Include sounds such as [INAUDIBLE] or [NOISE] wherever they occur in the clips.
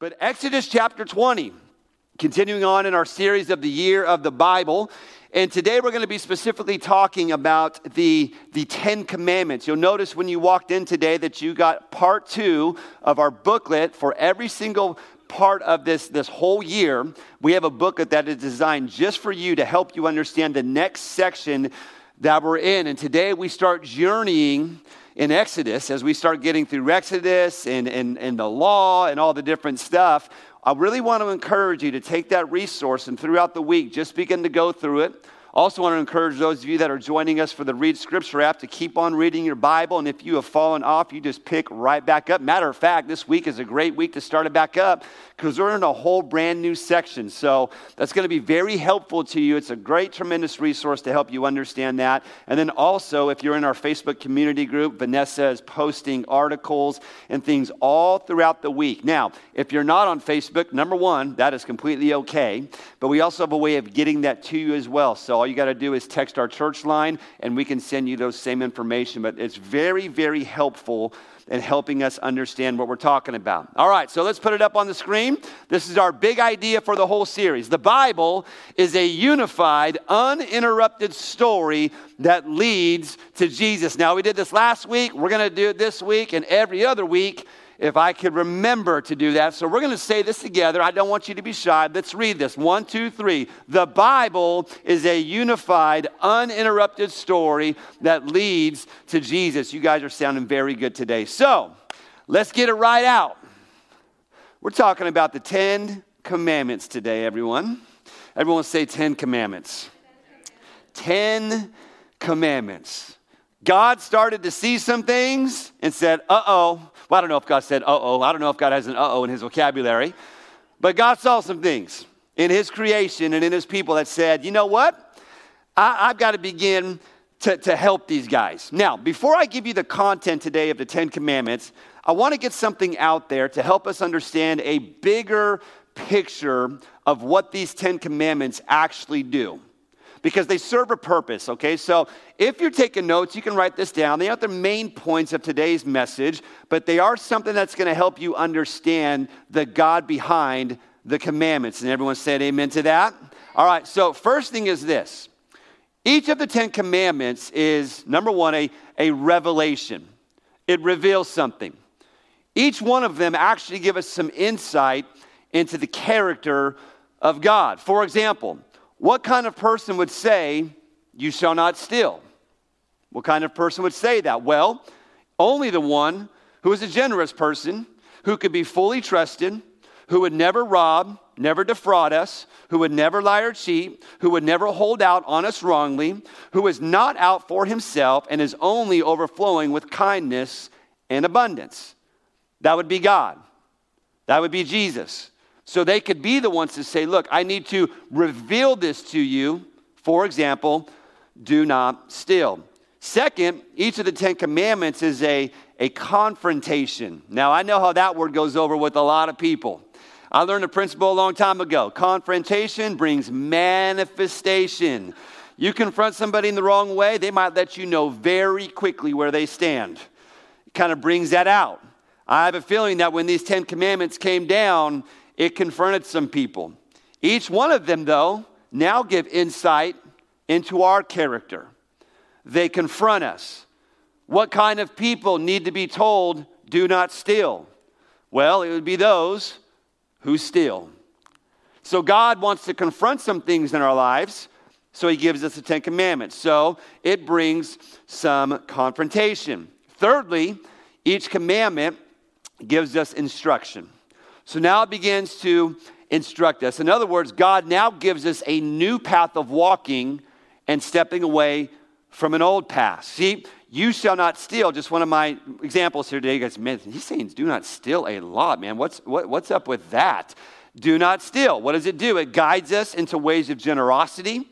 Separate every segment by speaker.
Speaker 1: But Exodus chapter 20, continuing on in our series of the year of the Bible. And today we're going to be specifically talking about the, the Ten Commandments. You'll notice when you walked in today that you got part two of our booklet for every single part of this, this whole year. We have a booklet that is designed just for you to help you understand the next section that we're in. And today we start journeying in Exodus, as we start getting through Exodus and, and, and the law and all the different stuff, I really want to encourage you to take that resource and throughout the week, just begin to go through it. Also, want to encourage those of you that are joining us for the Read Scripture app to keep on reading your Bible. And if you have fallen off, you just pick right back up. Matter of fact, this week is a great week to start it back up because we're in a whole brand new section. So that's going to be very helpful to you. It's a great, tremendous resource to help you understand that. And then also, if you're in our Facebook community group, Vanessa is posting articles and things all throughout the week. Now, if you're not on Facebook, number one, that is completely okay. But we also have a way of getting that to you as well. So you got to do is text our church line and we can send you those same information. But it's very, very helpful in helping us understand what we're talking about. All right, so let's put it up on the screen. This is our big idea for the whole series. The Bible is a unified, uninterrupted story that leads to Jesus. Now, we did this last week, we're going to do it this week and every other week if I could remember to do that. So we're going to say this together. I don't want you to be shy. Let's read this. One, two, three. The Bible is a unified, uninterrupted story that leads to Jesus. You guys are sounding very good today. So let's get it right out. We're talking about the Ten Commandments today, everyone. Everyone say Ten Commandments. Ten Commandments. God started to see some things and said, uh oh, well, I don't know if God said, uh oh. I don't know if God has an uh oh in his vocabulary. But God saw some things in his creation and in his people that said, you know what? I, have got to begin to, to help these guys. Now, before I give you the content today of the Ten Commandments, I want to get something out there to help us understand a bigger picture of what these Ten Commandments actually do because they serve a purpose, okay? So if you're taking notes, you can write this down. They aren't the main points of today's message, but they are something that's going to help you understand the God behind the commandments. And everyone said amen to that? All right, so first thing is this each of the Ten Commandments is, number one, a, a revelation, it reveals something. Each one of them actually give us some insight into the character of God. For example, what kind of person would say, You shall not steal? What kind of person would say that? Well, only the one who is a generous person, who could be fully trusted, who would never rob, never defraud us, who would never lie or cheat, who would never hold out on us wrongly, who is not out for himself and is only overflowing with kindness and abundance. That would be God. That would be Jesus. So they could be the ones to say, Look, I need to reveal this to you. For example, do not steal. Second, each of the Ten Commandments is a, a confrontation. Now, I know how that word goes over with a lot of people. I learned a principle a long time ago confrontation brings manifestation. You confront somebody in the wrong way, they might let you know very quickly where they stand. It kind of brings that out. I have a feeling that when these Ten Commandments came down, it confronted some people. Each one of them, though, now give insight into our character. They confront us. What kind of people need to be told, do not steal? Well, it would be those who steal. So God wants to confront some things in our lives, so he gives us the Ten Commandments. So it brings some confrontation. Thirdly, each commandment gives us instruction. So now it begins to instruct us. In other words, God now gives us a new path of walking and stepping away from an old path. See, you shall not steal. Just one of my examples here today. You guys, man, he's saying do not steal a lot, man. What's, what, what's up with that? Do not steal. What does it do? It guides us into ways of generosity.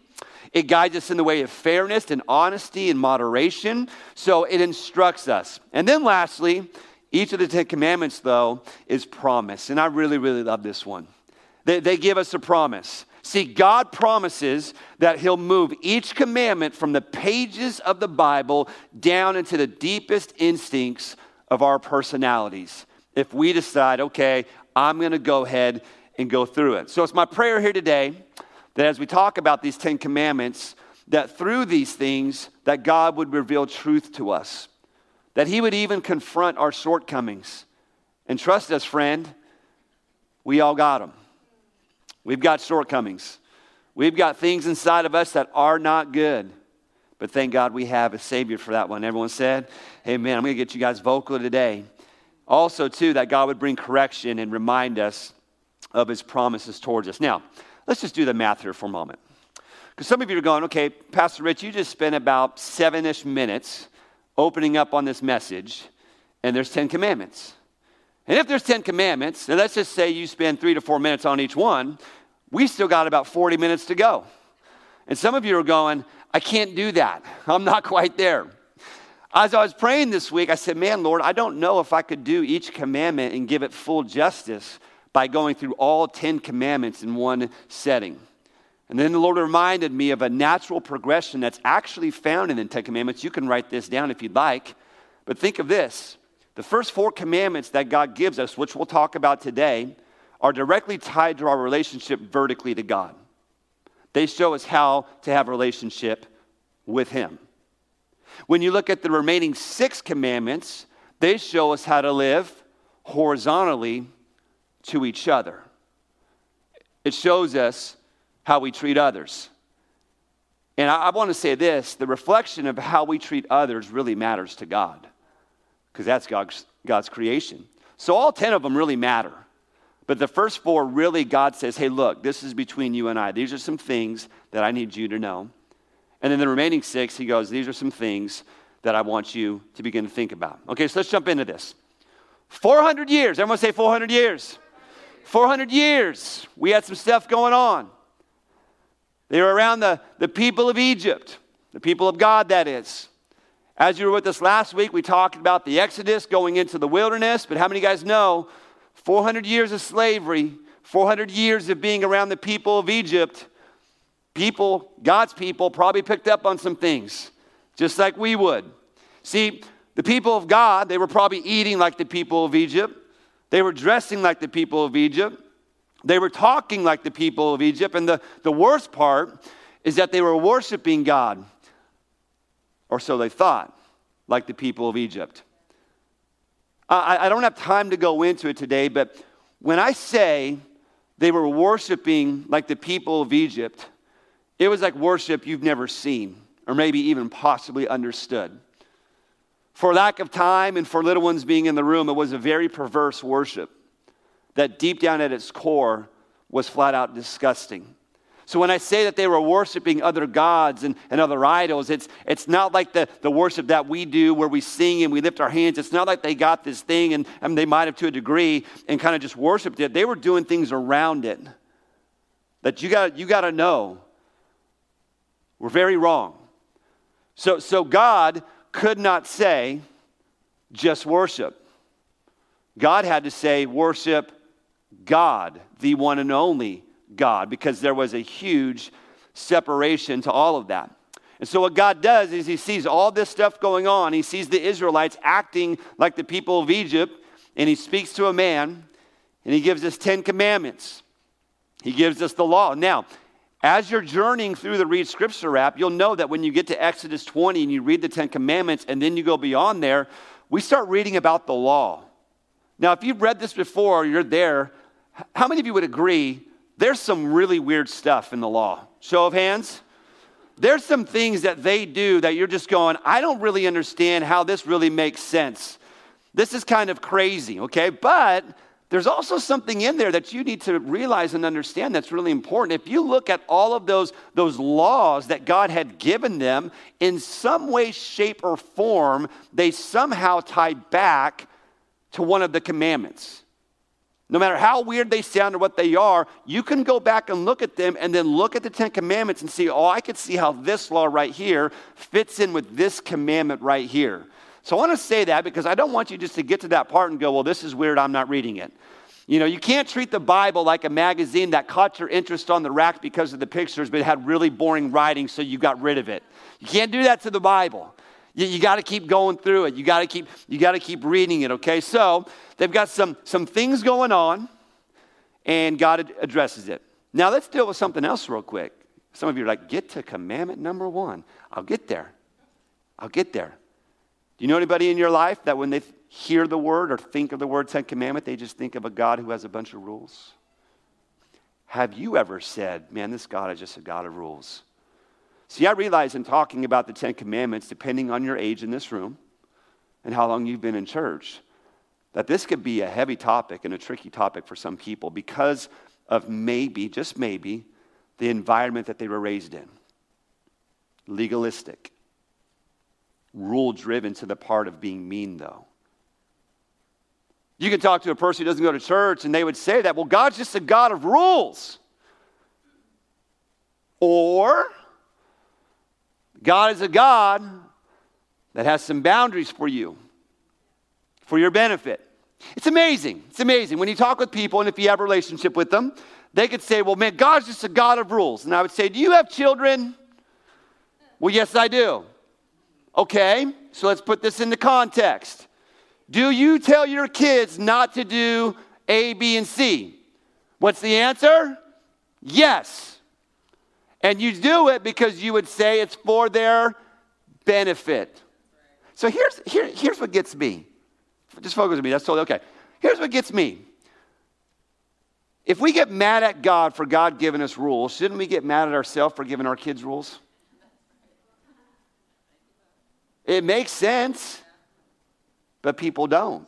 Speaker 1: It guides us in the way of fairness and honesty and moderation. So it instructs us. And then lastly, each of the Ten Commandments, though, is promise. And I really, really love this one. They, they give us a promise. See, God promises that He'll move each commandment from the pages of the Bible down into the deepest instincts of our personalities. If we decide, okay, I'm going to go ahead and go through it. So it's my prayer here today that as we talk about these 10 commandments, that through these things that God would reveal truth to us. That he would even confront our shortcomings. And trust us, friend, we all got them. We've got shortcomings. We've got things inside of us that are not good. But thank God we have a Savior for that one. Everyone said, "Hey, Amen. I'm going to get you guys vocal today. Also, too, that God would bring correction and remind us of His promises towards us. Now, let's just do the math here for a moment. Because some of you are going, okay, Pastor Rich, you just spent about seven ish minutes opening up on this message, and there's 10 commandments. And if there's 10 commandments, and let's just say you spend three to four minutes on each one, we still got about 40 minutes to go. And some of you are going, I can't do that. [LAUGHS] I'm not quite there. As I was praying this week, I said, Man, Lord, I don't know if I could do each commandment and give it full justice by going through all 10 commandments in one setting. And then the Lord reminded me of a natural progression that's actually found in the Ten Commandments. You can write this down if you'd like. But think of this the first four commandments that God gives us, which we'll talk about today, are directly tied to our relationship vertically to God. They show us how to have a relationship with Him. When you look at the remaining six commandments, they show us how to live horizontally to each other. It shows us how we treat others. And I, I want to say this the reflection of how we treat others really matters to God, because that's God's, God's creation. So all 10 of them really matter. But the first four, really, God says, hey, look, this is between you and I. These are some things that I need you to know. And then the remaining six, he goes, these are some things that I want you to begin to think about. Okay, so let's jump into this. 400 years. Everyone say 400 years. 400 years. We had some stuff going on. They were around the, the people of Egypt, the people of God, that is. As you were with us last week, we talked about the Exodus going into the wilderness, but how many guys know 400 years of slavery, 400 years of being around the people of Egypt, people, God's people, probably picked up on some things, just like we would. See, the people of God, they were probably eating like the people of Egypt, they were dressing like the people of Egypt. They were talking like the people of Egypt. And the, the worst part is that they were worshiping God, or so they thought, like the people of Egypt. I, I don't have time to go into it today, but when I say they were worshiping like the people of Egypt, it was like worship you've never seen or maybe even possibly understood. For lack of time and for little ones being in the room, it was a very perverse worship that deep down at its core was flat out disgusting. So when I say that they were worshiping other gods and, and other idols, it's, it's not like the, the worship that we do where we sing and we lift our hands. It's not like they got this thing and, they might have to a degree and kind of just worshiped it. They were doing things around it that you got you got to know were very wrong. So, so God could not say just worship. God had to say worship God, the one and only God, because there was a huge separation to all of that. And so, what God does is He sees all this stuff going on. He sees the Israelites acting like the people of Egypt, and He speaks to a man, and He gives us 10 commandments. He gives us the law. Now, as you're journeying through the Read Scripture app, you'll know that when you get to Exodus 20 and you read the 10 commandments, and then you go beyond there, we start reading about the law. Now, if you've read this before, you're there, how many of you would agree there's some really weird stuff in the law? Show of hands. There's some things that they do that you're just going, I don't really understand how this really makes sense. This is kind of crazy, okay? But there's also something in there that you need to realize and understand that's really important. If you look at all of those, those laws that God had given them, in some way, shape, or form, they somehow tie back to one of the commandments. No matter how weird they sound or what they are, you can go back and look at them and then look at the Ten Commandments and see, oh, I could see how this law right here fits in with this commandment right here. So I want to say that because I don't want you just to get to that part and go, well, this is weird, I'm not reading it. You know, you can't treat the Bible like a magazine that caught your interest on the rack because of the pictures, but had really boring writing, so you got rid of it. You can't do that to the Bible. You, you got to keep going through it. You got to keep you got to keep reading it. Okay, so they've got some some things going on. and God addresses it. Now, let's deal with something else real quick. Some of you are like, get to commandment number one. I'll get there. I'll get there. Do you know anybody in your life that when they hear the word or think of the word Ten Commandment, they just think of a God who has a bunch of rules? Have you ever said, man, this God is just a God of rules? See, I realize in talking about the Ten Commandments, depending on your age in this room and how long you've been in church, that this could be a heavy topic and a tricky topic for some people because of maybe, just maybe, the environment that they were raised in. Legalistic, rule driven to the part of being mean, though. You can talk to a person who doesn't go to church and they would say that, well, God's just a God of rules. Or, God is a God that has some boundaries for you, for your benefit. It's amazing. It's amazing. When you talk with people, and if you have a relationship with them, they could say, Well, man, God's just a God of rules. And I would say, Do you have children? Well, yes, I do. Okay, so let's put this into context. Do you tell your kids not to do A, B, and C? What's the answer? Yes. And you do it because you would say it's for their benefit. So here's, here, here's what gets me. Just focus on me. That's totally okay. Here's what gets me. If we get mad at God for God giving us rules, shouldn't we get mad at ourselves for giving our kids rules? It makes sense, but people don't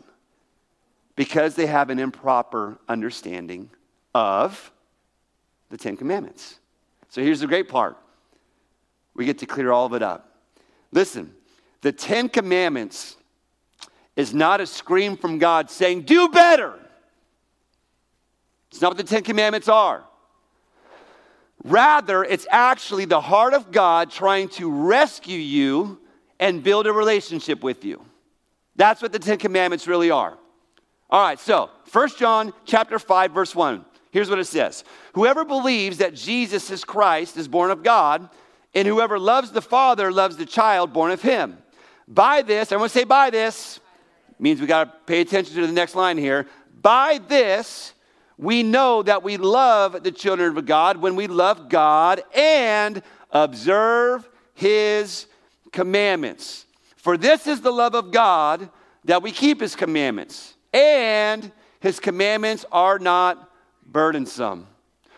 Speaker 1: because they have an improper understanding of the Ten Commandments. So here's the great part we get to clear all of it up. Listen, the Ten Commandments is not a scream from God saying, Do better. It's not what the Ten Commandments are. Rather, it's actually the heart of God trying to rescue you and build a relationship with you. That's what the Ten Commandments really are. All right, so 1 John chapter 5, verse 1. Here's what it says Whoever believes that Jesus is Christ is born of God, and whoever loves the Father loves the child born of him. By this, I want to say by this, means we got to pay attention to the next line here. By this, we know that we love the children of God when we love God and observe his commandments. For this is the love of God that we keep his commandments, and his commandments are not burdensome.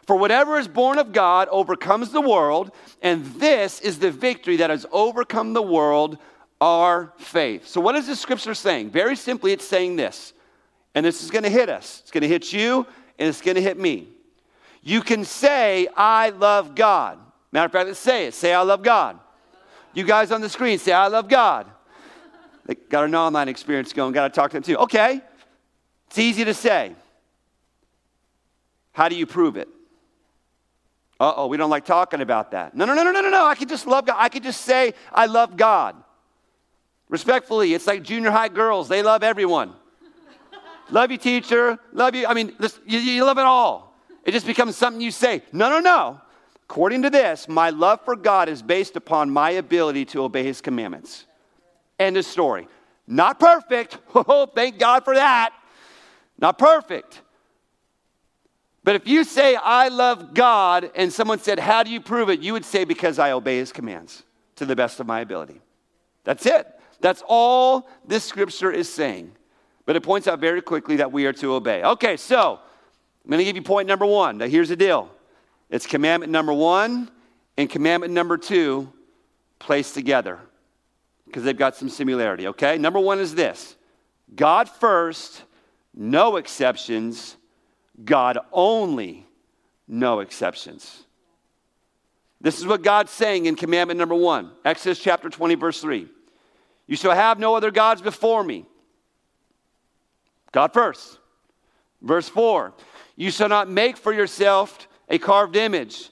Speaker 1: For whatever is born of God overcomes the world, and this is the victory that has overcome the world, our faith. So, what is the scripture saying? Very simply, it's saying this, and this is going to hit us. It's going to hit you, and it's going to hit me. You can say, I love God. Matter of fact, let's say it. Say, I love God. You guys on the screen, say, I love God. They got an online experience going, got to talk to them too. Okay, it's easy to say. How do you prove it? Uh oh, we don't like talking about that. No, no, no, no, no, no, no. I could just love God. I could just say, I love God. Respectfully, it's like junior high girls, they love everyone. love you, teacher. Love you. I mean, you, you love it all. It just becomes something you say. No, no, no. According to this, my love for God is based upon my ability to obey his commandments. End of story. Not perfect. [LAUGHS] Oh, thank God for that. Not perfect. But if you say, I love God, and someone said, How do you prove it? You would say, Because I obey his commands to the best of my ability. That's it. That's all this scripture is saying. But it points out very quickly that we are to obey. Okay, so I'm going to give you point number one. Now, here's the deal it's commandment number one and commandment number two placed together because they've got some similarity, okay? Number one is this God first, no exceptions, God only, no exceptions. This is what God's saying in commandment number one, Exodus chapter 20, verse 3. You shall have no other gods before me. God first. Verse 4 You shall not make for yourself a carved image,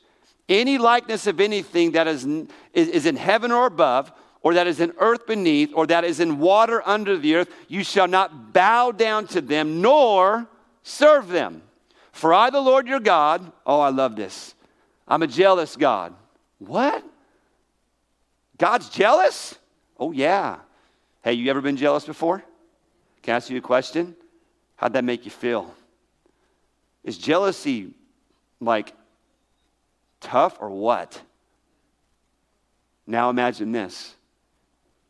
Speaker 1: any likeness of anything that is, is, is in heaven or above, or that is in earth beneath, or that is in water under the earth. You shall not bow down to them, nor serve them. For I, the Lord your God, oh, I love this. I'm a jealous God. What? God's jealous? Oh, yeah. Hey, you ever been jealous before? Can I ask you a question? How'd that make you feel? Is jealousy like tough or what? Now imagine this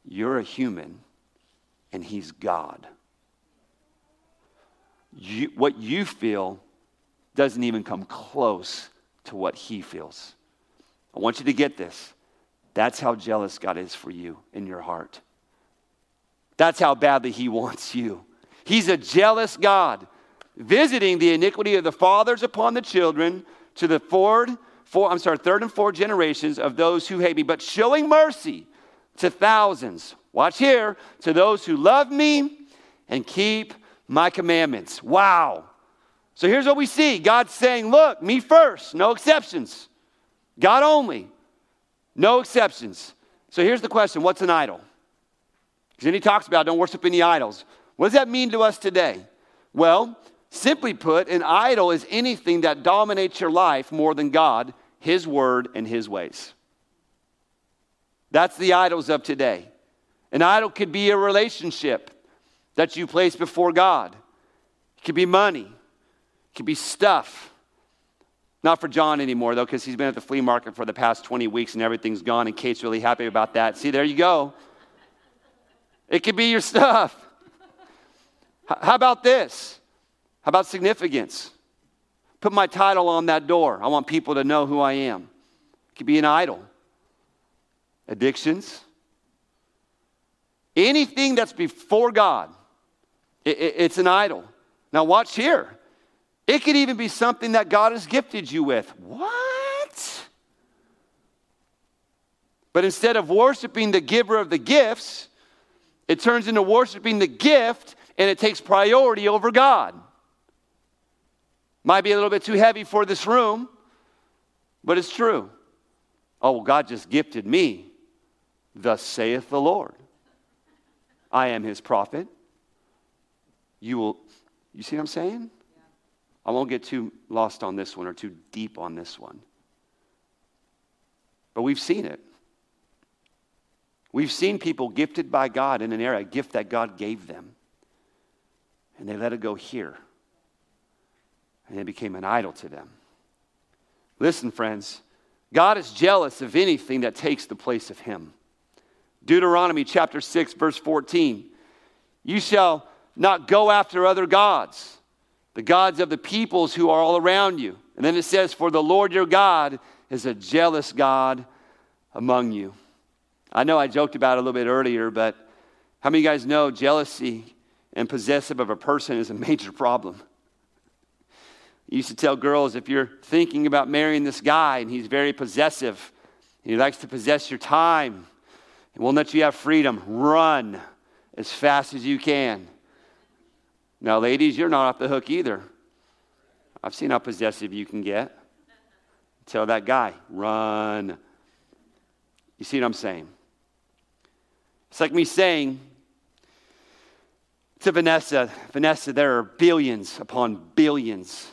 Speaker 1: you're a human and he's God. You, what you feel doesn't even come close to what he feels. I want you to get this. That's how jealous God is for you in your heart. That's how badly he wants you. He's a jealous God, visiting the iniquity of the fathers upon the children to the fourth, four, I'm sorry, third and fourth generations of those who hate me, but showing mercy to thousands. Watch here, to those who love me and keep my commandments. Wow. So here's what we see God's saying, Look, me first, no exceptions. God only, no exceptions. So here's the question What's an idol? Because then he talks about don't worship any idols. What does that mean to us today? Well, simply put, an idol is anything that dominates your life more than God, His word, and His ways. That's the idols of today. An idol could be a relationship that you place before God, it could be money, could be stuff. Not for John anymore, though, because he's been at the flea market for the past 20 weeks and everything's gone, and Kate's really happy about that. See, there you go. It could be your stuff. How about this? How about significance? Put my title on that door. I want people to know who I am. It could be an idol. Addictions. Anything that's before God, it, it, it's an idol. Now, watch here. It could even be something that God has gifted you with. What? But instead of worshiping the giver of the gifts, it turns into worshiping the gift and it takes priority over God. Might be a little bit too heavy for this room, but it's true. Oh, well, God just gifted me. Thus saith the Lord. I am his prophet. You will, you see what I'm saying? I won't get too lost on this one or too deep on this one. But we've seen it. We've seen people gifted by God in an era, a gift that God gave them. And they let it go here. And it became an idol to them. Listen, friends, God is jealous of anything that takes the place of Him. Deuteronomy chapter 6, verse 14. You shall not go after other gods, the gods of the peoples who are all around you. And then it says, For the Lord your God is a jealous God among you. I know I joked about it a little bit earlier, but how many of you guys know jealousy and possessive of a person is a [LAUGHS] major problem? I used to tell girls if you're thinking about marrying this guy and he's very possessive, and he likes to possess your time and won't let you have freedom, run as fast as you can. Now, ladies, you're not off the hook either. I've seen how possessive you can get. Tell that guy, run. You see what I'm saying? It's like me saying to Vanessa, Vanessa, there are billions upon billions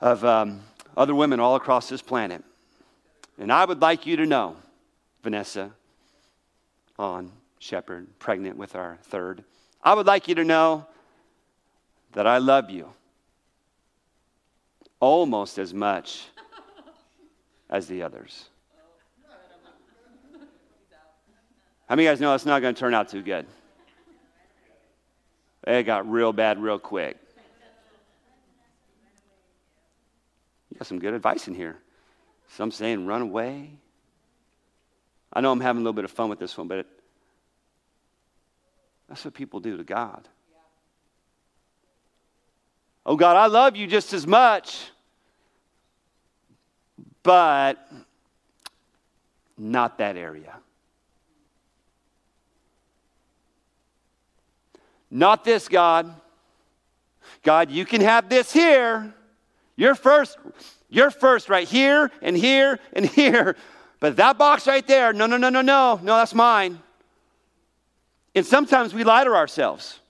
Speaker 1: of um, other women all across this planet. And I would like you to know, Vanessa, on Shepard, pregnant with our third, I would like you to know that I love you almost as much [LAUGHS] as the others. How many of you guys know it's not going to turn out too good? It got real bad real quick. You got some good advice in here. Some saying run away. I know I'm having a little bit of fun with this one, but it, that's what people do to God. Oh, God, I love you just as much, but not that area. Not this, God. God, you can have this here. You're first. You're first right here and here and here. But that box right there, no, no, no, no, no. No, that's mine. And sometimes we lie to ourselves.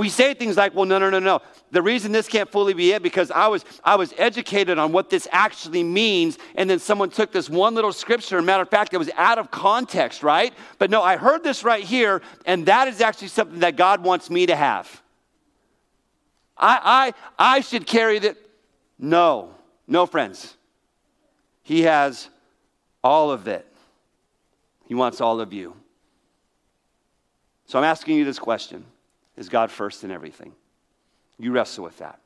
Speaker 1: We say things like, well, no, no, no, no. The reason this can't fully be it because I was I was educated on what this actually means, and then someone took this one little scripture, matter of fact, it was out of context, right? But no, I heard this right here, and that is actually something that God wants me to have. I, I, I should carry that. No, no, friends. He has all of it. He wants all of you. So I'm asking you this question Is God first in everything? You wrestle with that.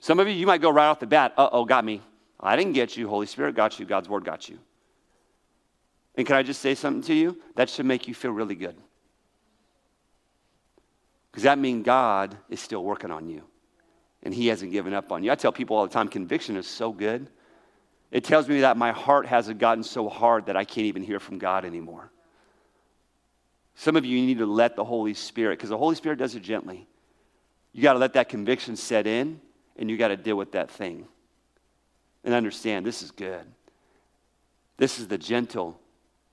Speaker 1: Some of you, you might go right off the bat, uh oh, got me. I didn't get you. Holy Spirit got you. God's word got you. And can I just say something to you? That should make you feel really good. Because that means God is still working on you and He hasn't given up on you. I tell people all the time conviction is so good. It tells me that my heart hasn't gotten so hard that I can't even hear from God anymore. Some of you need to let the Holy Spirit, because the Holy Spirit does it gently. You got to let that conviction set in and you got to deal with that thing. And understand this is good. This is the gentle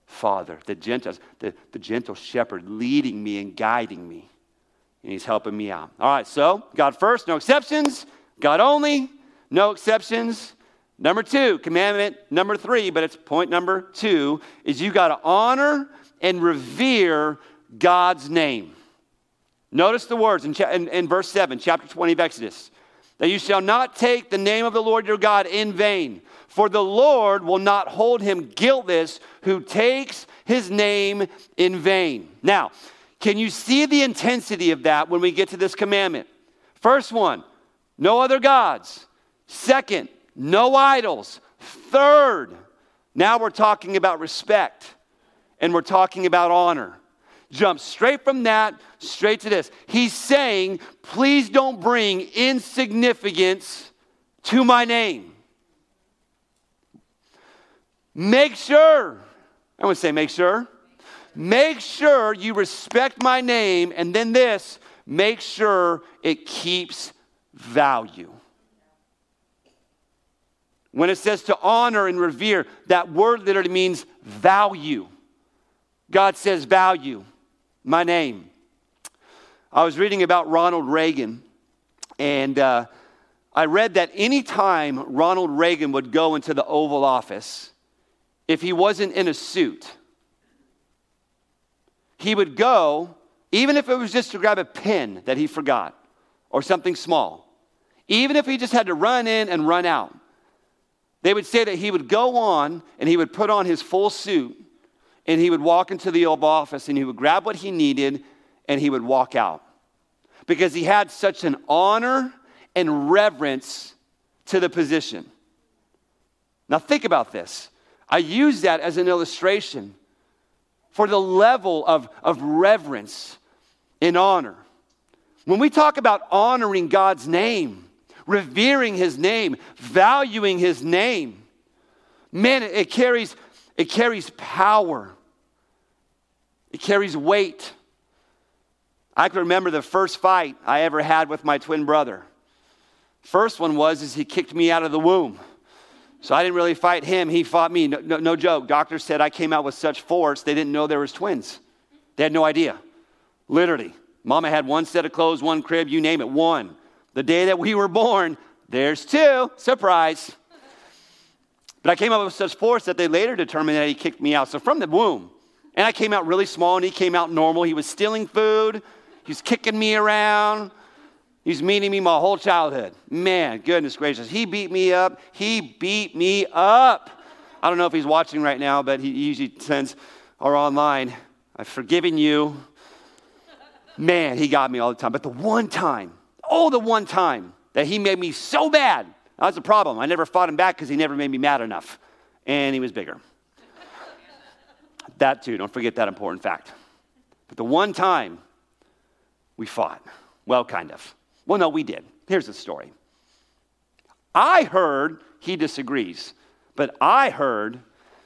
Speaker 1: Father, the gentle, the, the gentle shepherd leading me and guiding me and he's helping me out. All right, so God first, no exceptions. God only, no exceptions. Number two, commandment number three, but it's point number two, is you got to honor and revere God's name. Notice the words in, in, in verse 7, chapter 20 of Exodus that you shall not take the name of the Lord your God in vain, for the Lord will not hold him guiltless who takes his name in vain. Now, can you see the intensity of that when we get to this commandment? First one, no other gods. Second, no idols. Third, now we're talking about respect and we're talking about honor. Jump straight from that straight to this. He's saying, please don't bring insignificance to my name. Make sure, I would say, make sure Make sure you respect my name, and then this, make sure it keeps value. When it says to honor and revere, that word literally means value. God says value, my name. I was reading about Ronald Reagan, and uh, I read that anytime Ronald Reagan would go into the Oval Office, if he wasn't in a suit, he would go, even if it was just to grab a pen that he forgot or something small, even if he just had to run in and run out. They would say that he would go on and he would put on his full suit and he would walk into the Office and he would grab what he needed and he would walk out because he had such an honor and reverence to the position. Now, think about this. I use that as an illustration for the level of, of reverence and honor. When we talk about honoring God's name, revering his name, valuing his name, man, it, carries, it carries power. It carries weight. I can remember the first fight I ever had with my twin brother. First one was is he kicked me out of the womb. So I didn't really fight him. He fought me. No, no, no, joke. Doctors said I came out with such force, they didn't know there was twins. They had no idea. Literally. Mama had one set of clothes, one crib, you name it, one. The day that we were born, there's two. Surprise. But I came up with such force that they later determined that he kicked me out. So from the womb, and I came out really small and he came out normal. He was stealing food, he was kicking me around. He's meeting me my whole childhood. Man, goodness gracious. He beat me up. He beat me up. I don't know if he's watching right now, but he usually sends or online. I've forgiven you. Man, he got me all the time. But the one time, oh, the one time that he made me so bad, that's the problem. I never fought him back because he never made me mad enough. And he was bigger. that too, don't forget that important fact. But the one time we fought, well, kind of. Well, no, we did. Here's the story. I heard he disagrees, but I heard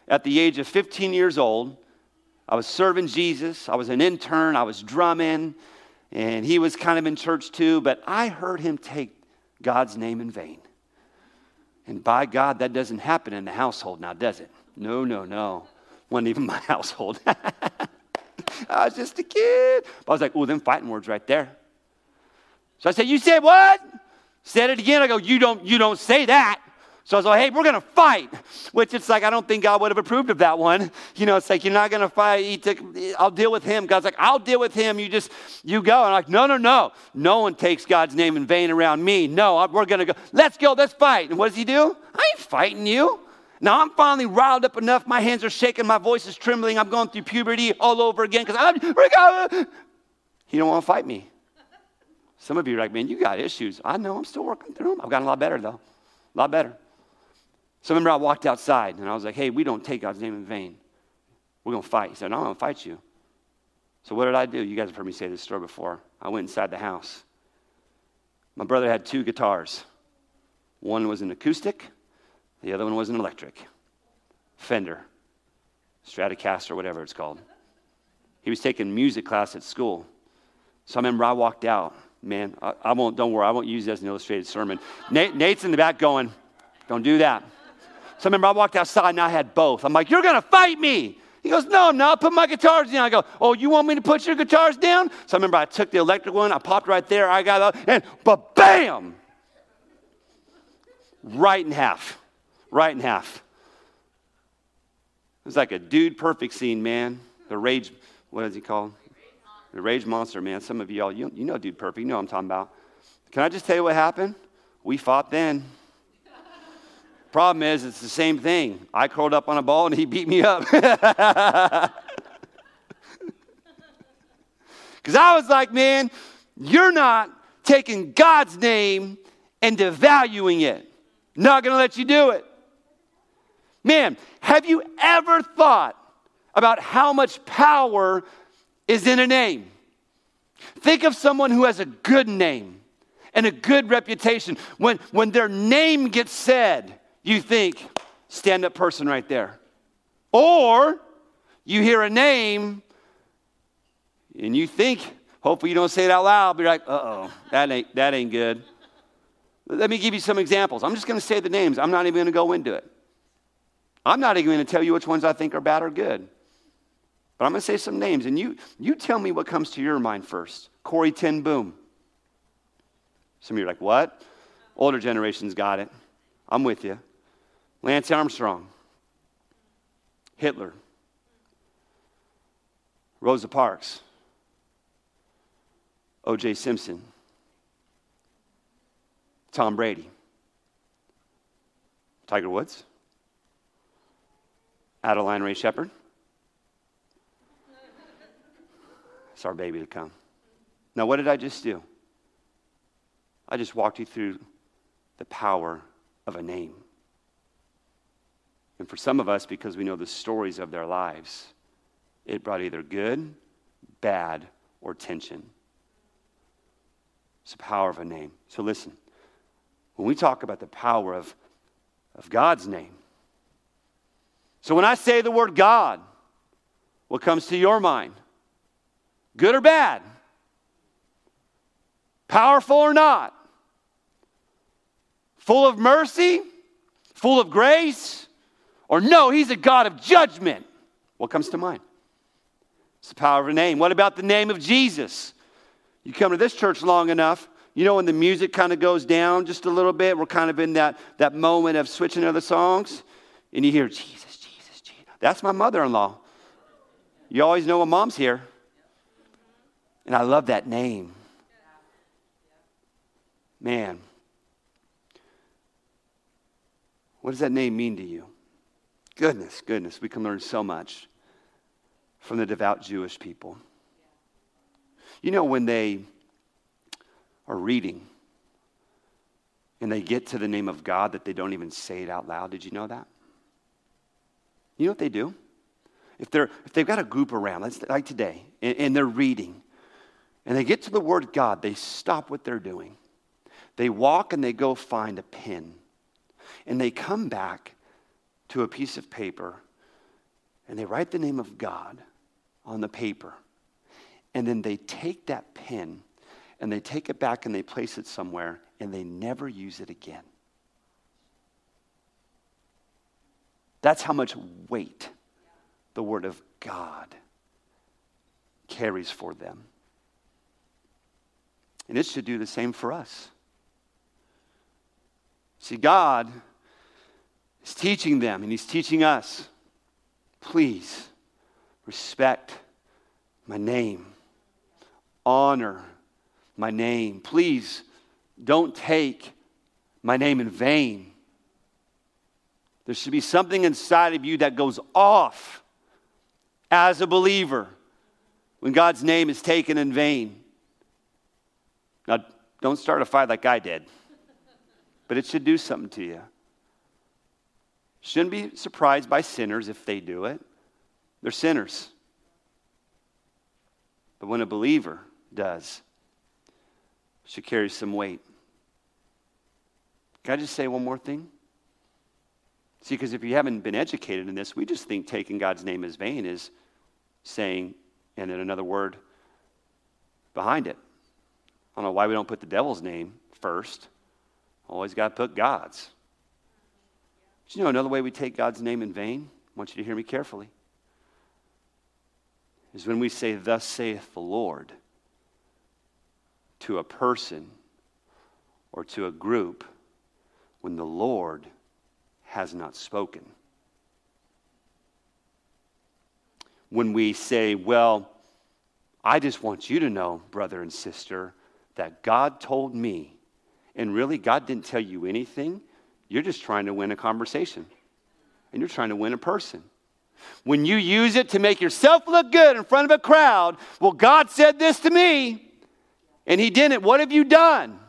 Speaker 1: at the age of 15 years old, I was serving Jesus, I was an intern, I was drumming, and he was kind of in church too, but I heard him take God's name in vain. And by God, that doesn't happen in the household now, does it? No, no, no. Wasn't even my [LAUGHS] household. [LAUGHS] I was just a kid. But I was like, oh, them fighting words right there. So I said, You said what? Said it again. I go, You don't, you don't say that. So I was like, hey, we're going to fight, which it's like, I don't think God would have approved of that one. You know, it's like, you're not going to fight. I'll deal with him. God's like, I'll deal with him. You just, you go. And I'm like, no, no, no. No one takes God's name in vain around me. No, we're going to go. Let's go. Let's fight. And what does he do? I ain't fighting you. Now I'm finally riled up enough. My hands are shaking. My voice is trembling. I'm going through puberty all over again because I'm, he don't want to fight me. Some of you are like, man, you got issues. I know. I'm still working through them. I've gotten a lot better, though. A lot better. So I remember I walked outside and I was like, hey, we don't take God's name in vain. We're going to fight. He said, no, I'm going to fight you. So what did I do? You guys have heard me say this story before. I went inside the house. My brother had two guitars. One was an acoustic, the other one was an electric. Fender, Stratocaster, whatever it's called. He was taking music class at school. So I remember I walked out. Man, I, I won't, don't worry, I won't use this as an illustrated sermon. Nate, Nate's in the back going, don't do that. So I remember I walked outside and I had both. I'm like, You're going to fight me. He goes, No, not. Put my guitars down. I go, Oh, you want me to put your guitars down? So I remember I took the electric one, I popped right there, I got up, and but bam! Right in half. Right in half. It was like a dude perfect scene, man. The rage, what is he called? The rage monster, man. Some of y'all, you, you know dude perfect. You know what I'm talking about. Can I just tell you what happened? We fought then. Problem is, it's the same thing. I curled up on a ball and he beat me up. [LAUGHS] Because I was like, man, you're not taking God's name and devaluing it. Not going to let you do it. Man, have you ever thought about how much power is in a name? Think of someone who has a good name and a good reputation. When, when their name gets said, you think, stand up person right there. Or you hear a name and you think, hopefully you don't say it out loud, but you're like, uh oh, that ain't, that ain't good. Let me give you some examples. I'm just going to say the names. I'm not even going to go into it. I'm not even going to tell you which ones I think are bad or good. But I'm going to say some names, and you, you tell me what comes to your mind first. Corrie ten Boom. Some of you are like, what? Older generations got it. I'm with you. Lance Armstrong, Hitler, Rosa Parks, O.J. Simpson, Tom Brady, Tiger Woods, Adeline Ray Shepard. It's our baby to come. Now, what did I just do? I just walked you through the power of a name. And for some of us, because we know the stories of their lives, it brought either good, bad, or tension. It's the power of a name. So listen, when we talk about the power of, of God's name, so when I say the word God, what comes to your mind? Good or bad? Powerful or not? Full of mercy? Full of grace? Or no, he's a God of judgment. What comes to mind? It's the power of a name. What about the name of Jesus? You come to this church long enough, you know when the music kind of goes down just a little bit, we're kind of in that, that moment of switching other songs, and you hear Jesus, Jesus, Jesus. That's my mother in law. You always know when mom's here. And I love that name. Man. What does that name mean to you? Goodness, goodness, we can learn so much from the devout Jewish people. You know, when they are reading and they get to the name of God, that they don't even say it out loud. Did you know that? You know what they do? If, they're, if they've got a group around, like today, and, and they're reading, and they get to the word God, they stop what they're doing. They walk and they go find a pen. And they come back to a piece of paper and they write the name of God on the paper. And then they take that pen and they take it back and they place it somewhere and they never use it again. That's how much weight the Word of God carries for them. And it should do the same for us. See, God He's teaching them and he's teaching us. Please respect my name, honor my name. Please don't take my name in vain. There should be something inside of you that goes off as a believer when God's name is taken in vain. Now, don't start a fight like I did, but it should do something to you. Shouldn't be surprised by sinners if they do it. They're sinners. But when a believer does, should carry some weight. Can I just say one more thing? See, because if you haven't been educated in this, we just think taking God's name as vain is saying, and then another word behind it. I don't know why we don't put the devil's name first. Always got to put God's. You know another way we take God's name in vain? I want you to hear me carefully. Is when we say, Thus saith the Lord to a person or to a group when the Lord has not spoken. When we say, Well, I just want you to know, brother and sister, that God told me, and really, God didn't tell you anything. You're just trying to win a conversation, and you're trying to win a person. When you use it to make yourself look good in front of a crowd, well, God said this to me, and He didn't. What have you done?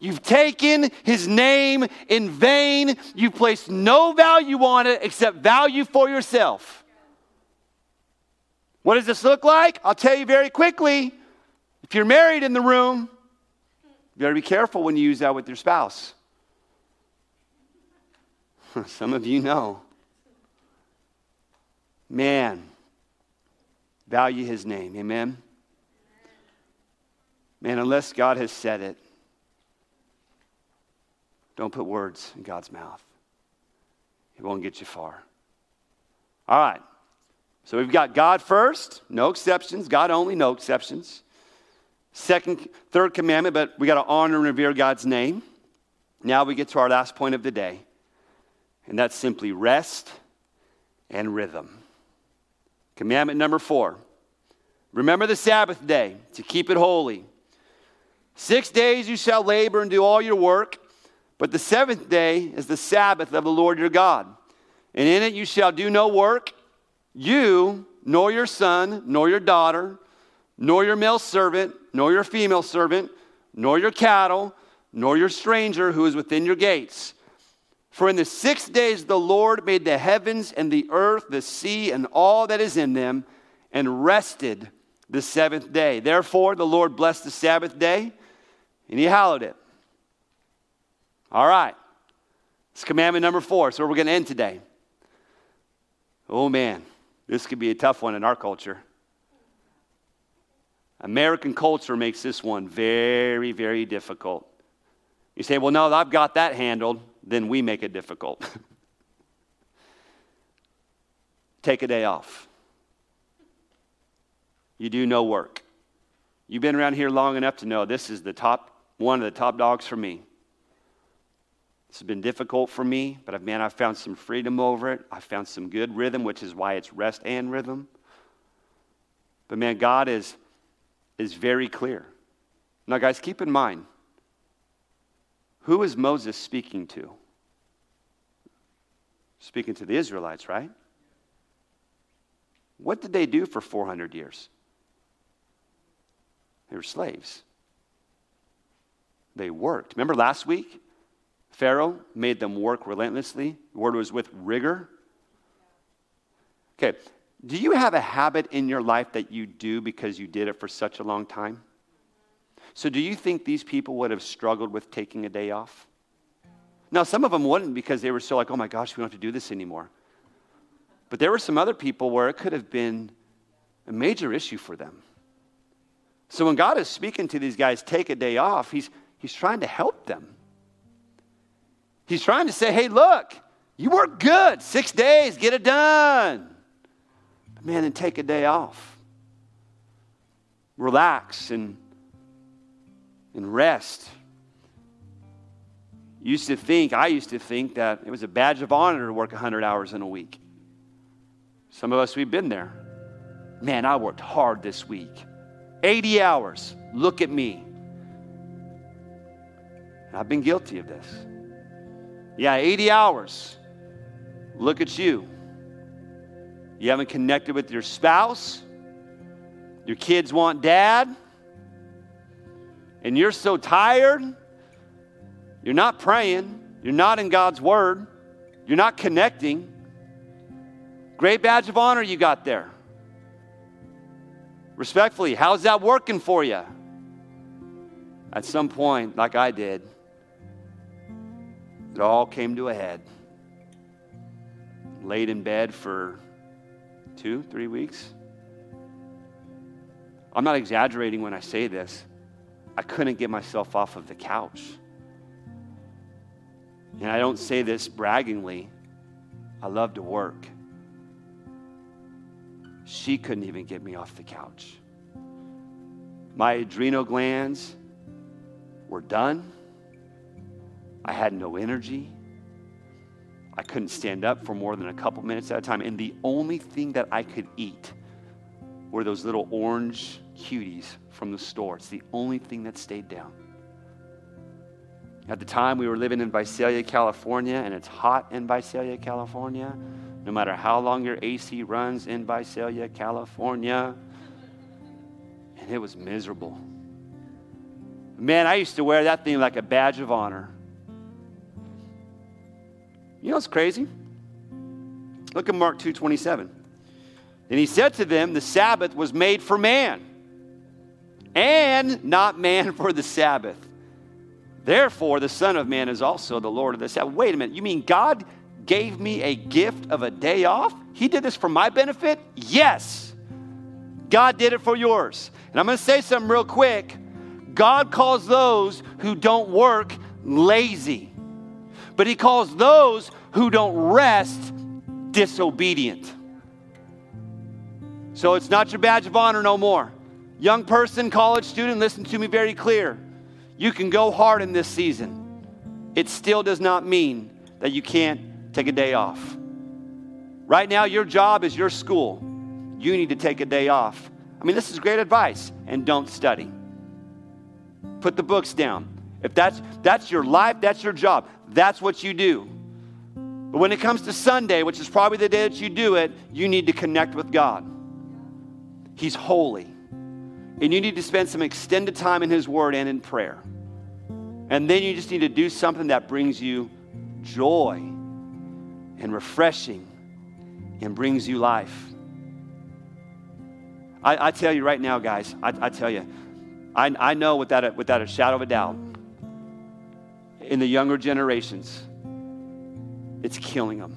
Speaker 1: You've taken his name in vain. You've placed no value on it except value for yourself. What does this look like? I'll tell you very quickly. If you're married in the room, you better be careful when you use that with your spouse. [LAUGHS] Some of you know. Man, value his name. Amen. Man, unless God has said it, don't put words in God's mouth. It won't get you far. All right. So we've got God first, no exceptions, God only, no exceptions. Second, third commandment, but we got to honor and revere God's name. Now we get to our last point of the day, and that's simply rest and rhythm. Commandment number four remember the Sabbath day to keep it holy. Six days you shall labor and do all your work, but the seventh day is the Sabbath of the Lord your God. And in it you shall do no work, you, nor your son, nor your daughter, nor your male servant, nor your female servant, nor your cattle, nor your stranger who is within your gates. For in the six days the Lord made the heavens and the earth, the sea, and all that is in them, and rested the seventh day. Therefore, the Lord blessed the Sabbath day, and he hallowed it. All right. It's commandment number four. So we're going to end today. Oh, man. This could be a tough one in our culture. American culture makes this one very, very difficult. You say, well, no, I've got that handled. Then we make it difficult. [LAUGHS] Take a day off. You do no work. You've been around here long enough to know this is the top one of the top dogs for me. This has been difficult for me, but man, I've found some freedom over it. I've found some good rhythm, which is why it's rest and rhythm. But man, God is, is very clear. Now, guys, keep in mind who is Moses speaking to? Speaking to the Israelites, right? What did they do for 400 years? They were slaves. They worked. Remember last week? Pharaoh made them work relentlessly. The word was with rigor. Okay, do you have a habit in your life that you do because you did it for such a long time? So, do you think these people would have struggled with taking a day off? Now, some of them wouldn't because they were so like, oh my gosh, we don't have to do this anymore. But there were some other people where it could have been a major issue for them. So, when God is speaking to these guys, take a day off, He's, he's trying to help them. He's trying to say, hey, look, you work good. Six days, get it done. But man, then take a day off. Relax and, and rest. used to think, I used to think that it was a badge of honor to work 100 hours in a week. Some of us, we've been there. Man, I worked hard this week. 80 hours. Look at me. I've been guilty of this. Yeah, 80 hours. Look at you. You haven't connected with your spouse. Your kids want dad. And you're so tired. You're not praying. You're not in God's word. You're not connecting. Great badge of honor you got there. Respectfully, how's that working for you? At some point, like I did, it all came to a head. Laid in bed for two, three weeks. I'm not exaggerating when I say this. I couldn't get myself off of the couch. And I don't say this braggingly. I love to work. She couldn't even get me off the couch. My adrenal glands were done. I had no energy. I couldn't stand up for more than a couple minutes at a time. And the only thing that I could eat were those little orange cuties from the store. It's the only thing that stayed down. At the time, we were living in Visalia, California, and it's hot in Visalia, California. No matter how long your AC runs in Visalia, California. And it was miserable. Man, I used to wear that thing like a badge of honor. You know what's crazy? Look at Mark 2:27. And he said to them, The Sabbath was made for man, and not man for the Sabbath. Therefore, the Son of Man is also the Lord of the Sabbath. Wait a minute, you mean God gave me a gift of a day off? He did this for my benefit? Yes. God did it for yours. And I'm going to say something real quick. God calls those who don't work lazy, but He calls those who don't rest disobedient. So it's not your badge of honor no more. Young person, college student, listen to me very clear. You can go hard in this season. It still does not mean that you can't take a day off. Right now, your job is your school. You need to take a day off. I mean, this is great advice. And don't study. Put the books down. If that's, that's your life, that's your job, that's what you do. But when it comes to Sunday, which is probably the day that you do it, you need to connect with God. He's holy. And you need to spend some extended time in His Word and in prayer. And then you just need to do something that brings you joy and refreshing and brings you life. I, I tell you right now, guys, I, I tell you, I, I know without a, without a shadow of a doubt, in the younger generations, it's killing them.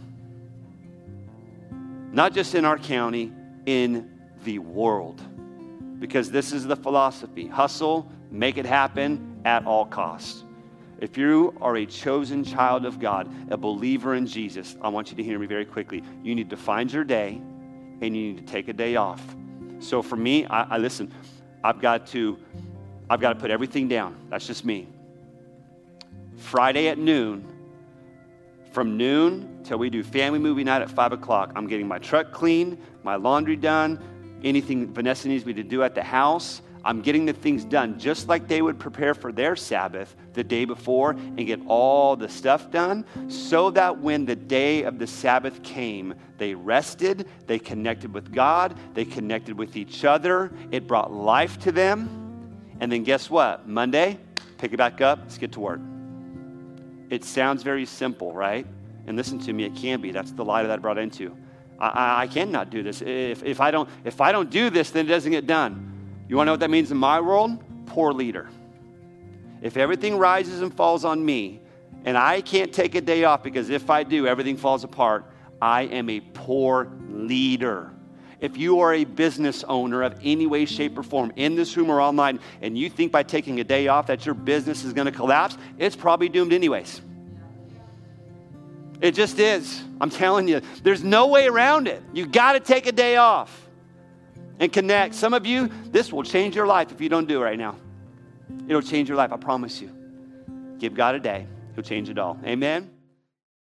Speaker 1: Not just in our county, in the world because this is the philosophy hustle, make it happen at all costs. If you are a chosen child of God, a believer in Jesus, I want you to hear me very quickly. You need to find your day and you need to take a day off. So for me, I, I listen, I've got to I've got to put everything down. That's just me. Friday at noon, from noon till we do family movie night at five o'clock, I'm getting my truck clean, my laundry done, anything Vanessa needs me to do at the house. I'm getting the things done just like they would prepare for their Sabbath the day before and get all the stuff done so that when the day of the Sabbath came, they rested, they connected with God, they connected with each other. It brought life to them. And then guess what? Monday, pick it back up, let's get to work. It sounds very simple, right? And listen to me, it can be. That's the light that I brought into. I, I cannot do this. If, if, I don't, if I don't do this, then it doesn't get done. You want to know what that means in my world? Poor leader. If everything rises and falls on me, and I can't take a day off because if I do, everything falls apart, I am a poor leader. If you are a business owner of any way, shape, or form in this room or online, and you think by taking a day off that your business is going to collapse, it's probably doomed anyways. It just is. I'm telling you, there's no way around it. You got to take a day off and connect. Some of you, this will change your life if you don't do it right now. It'll change your life, I promise you. Give God a day He'll change it all. Amen.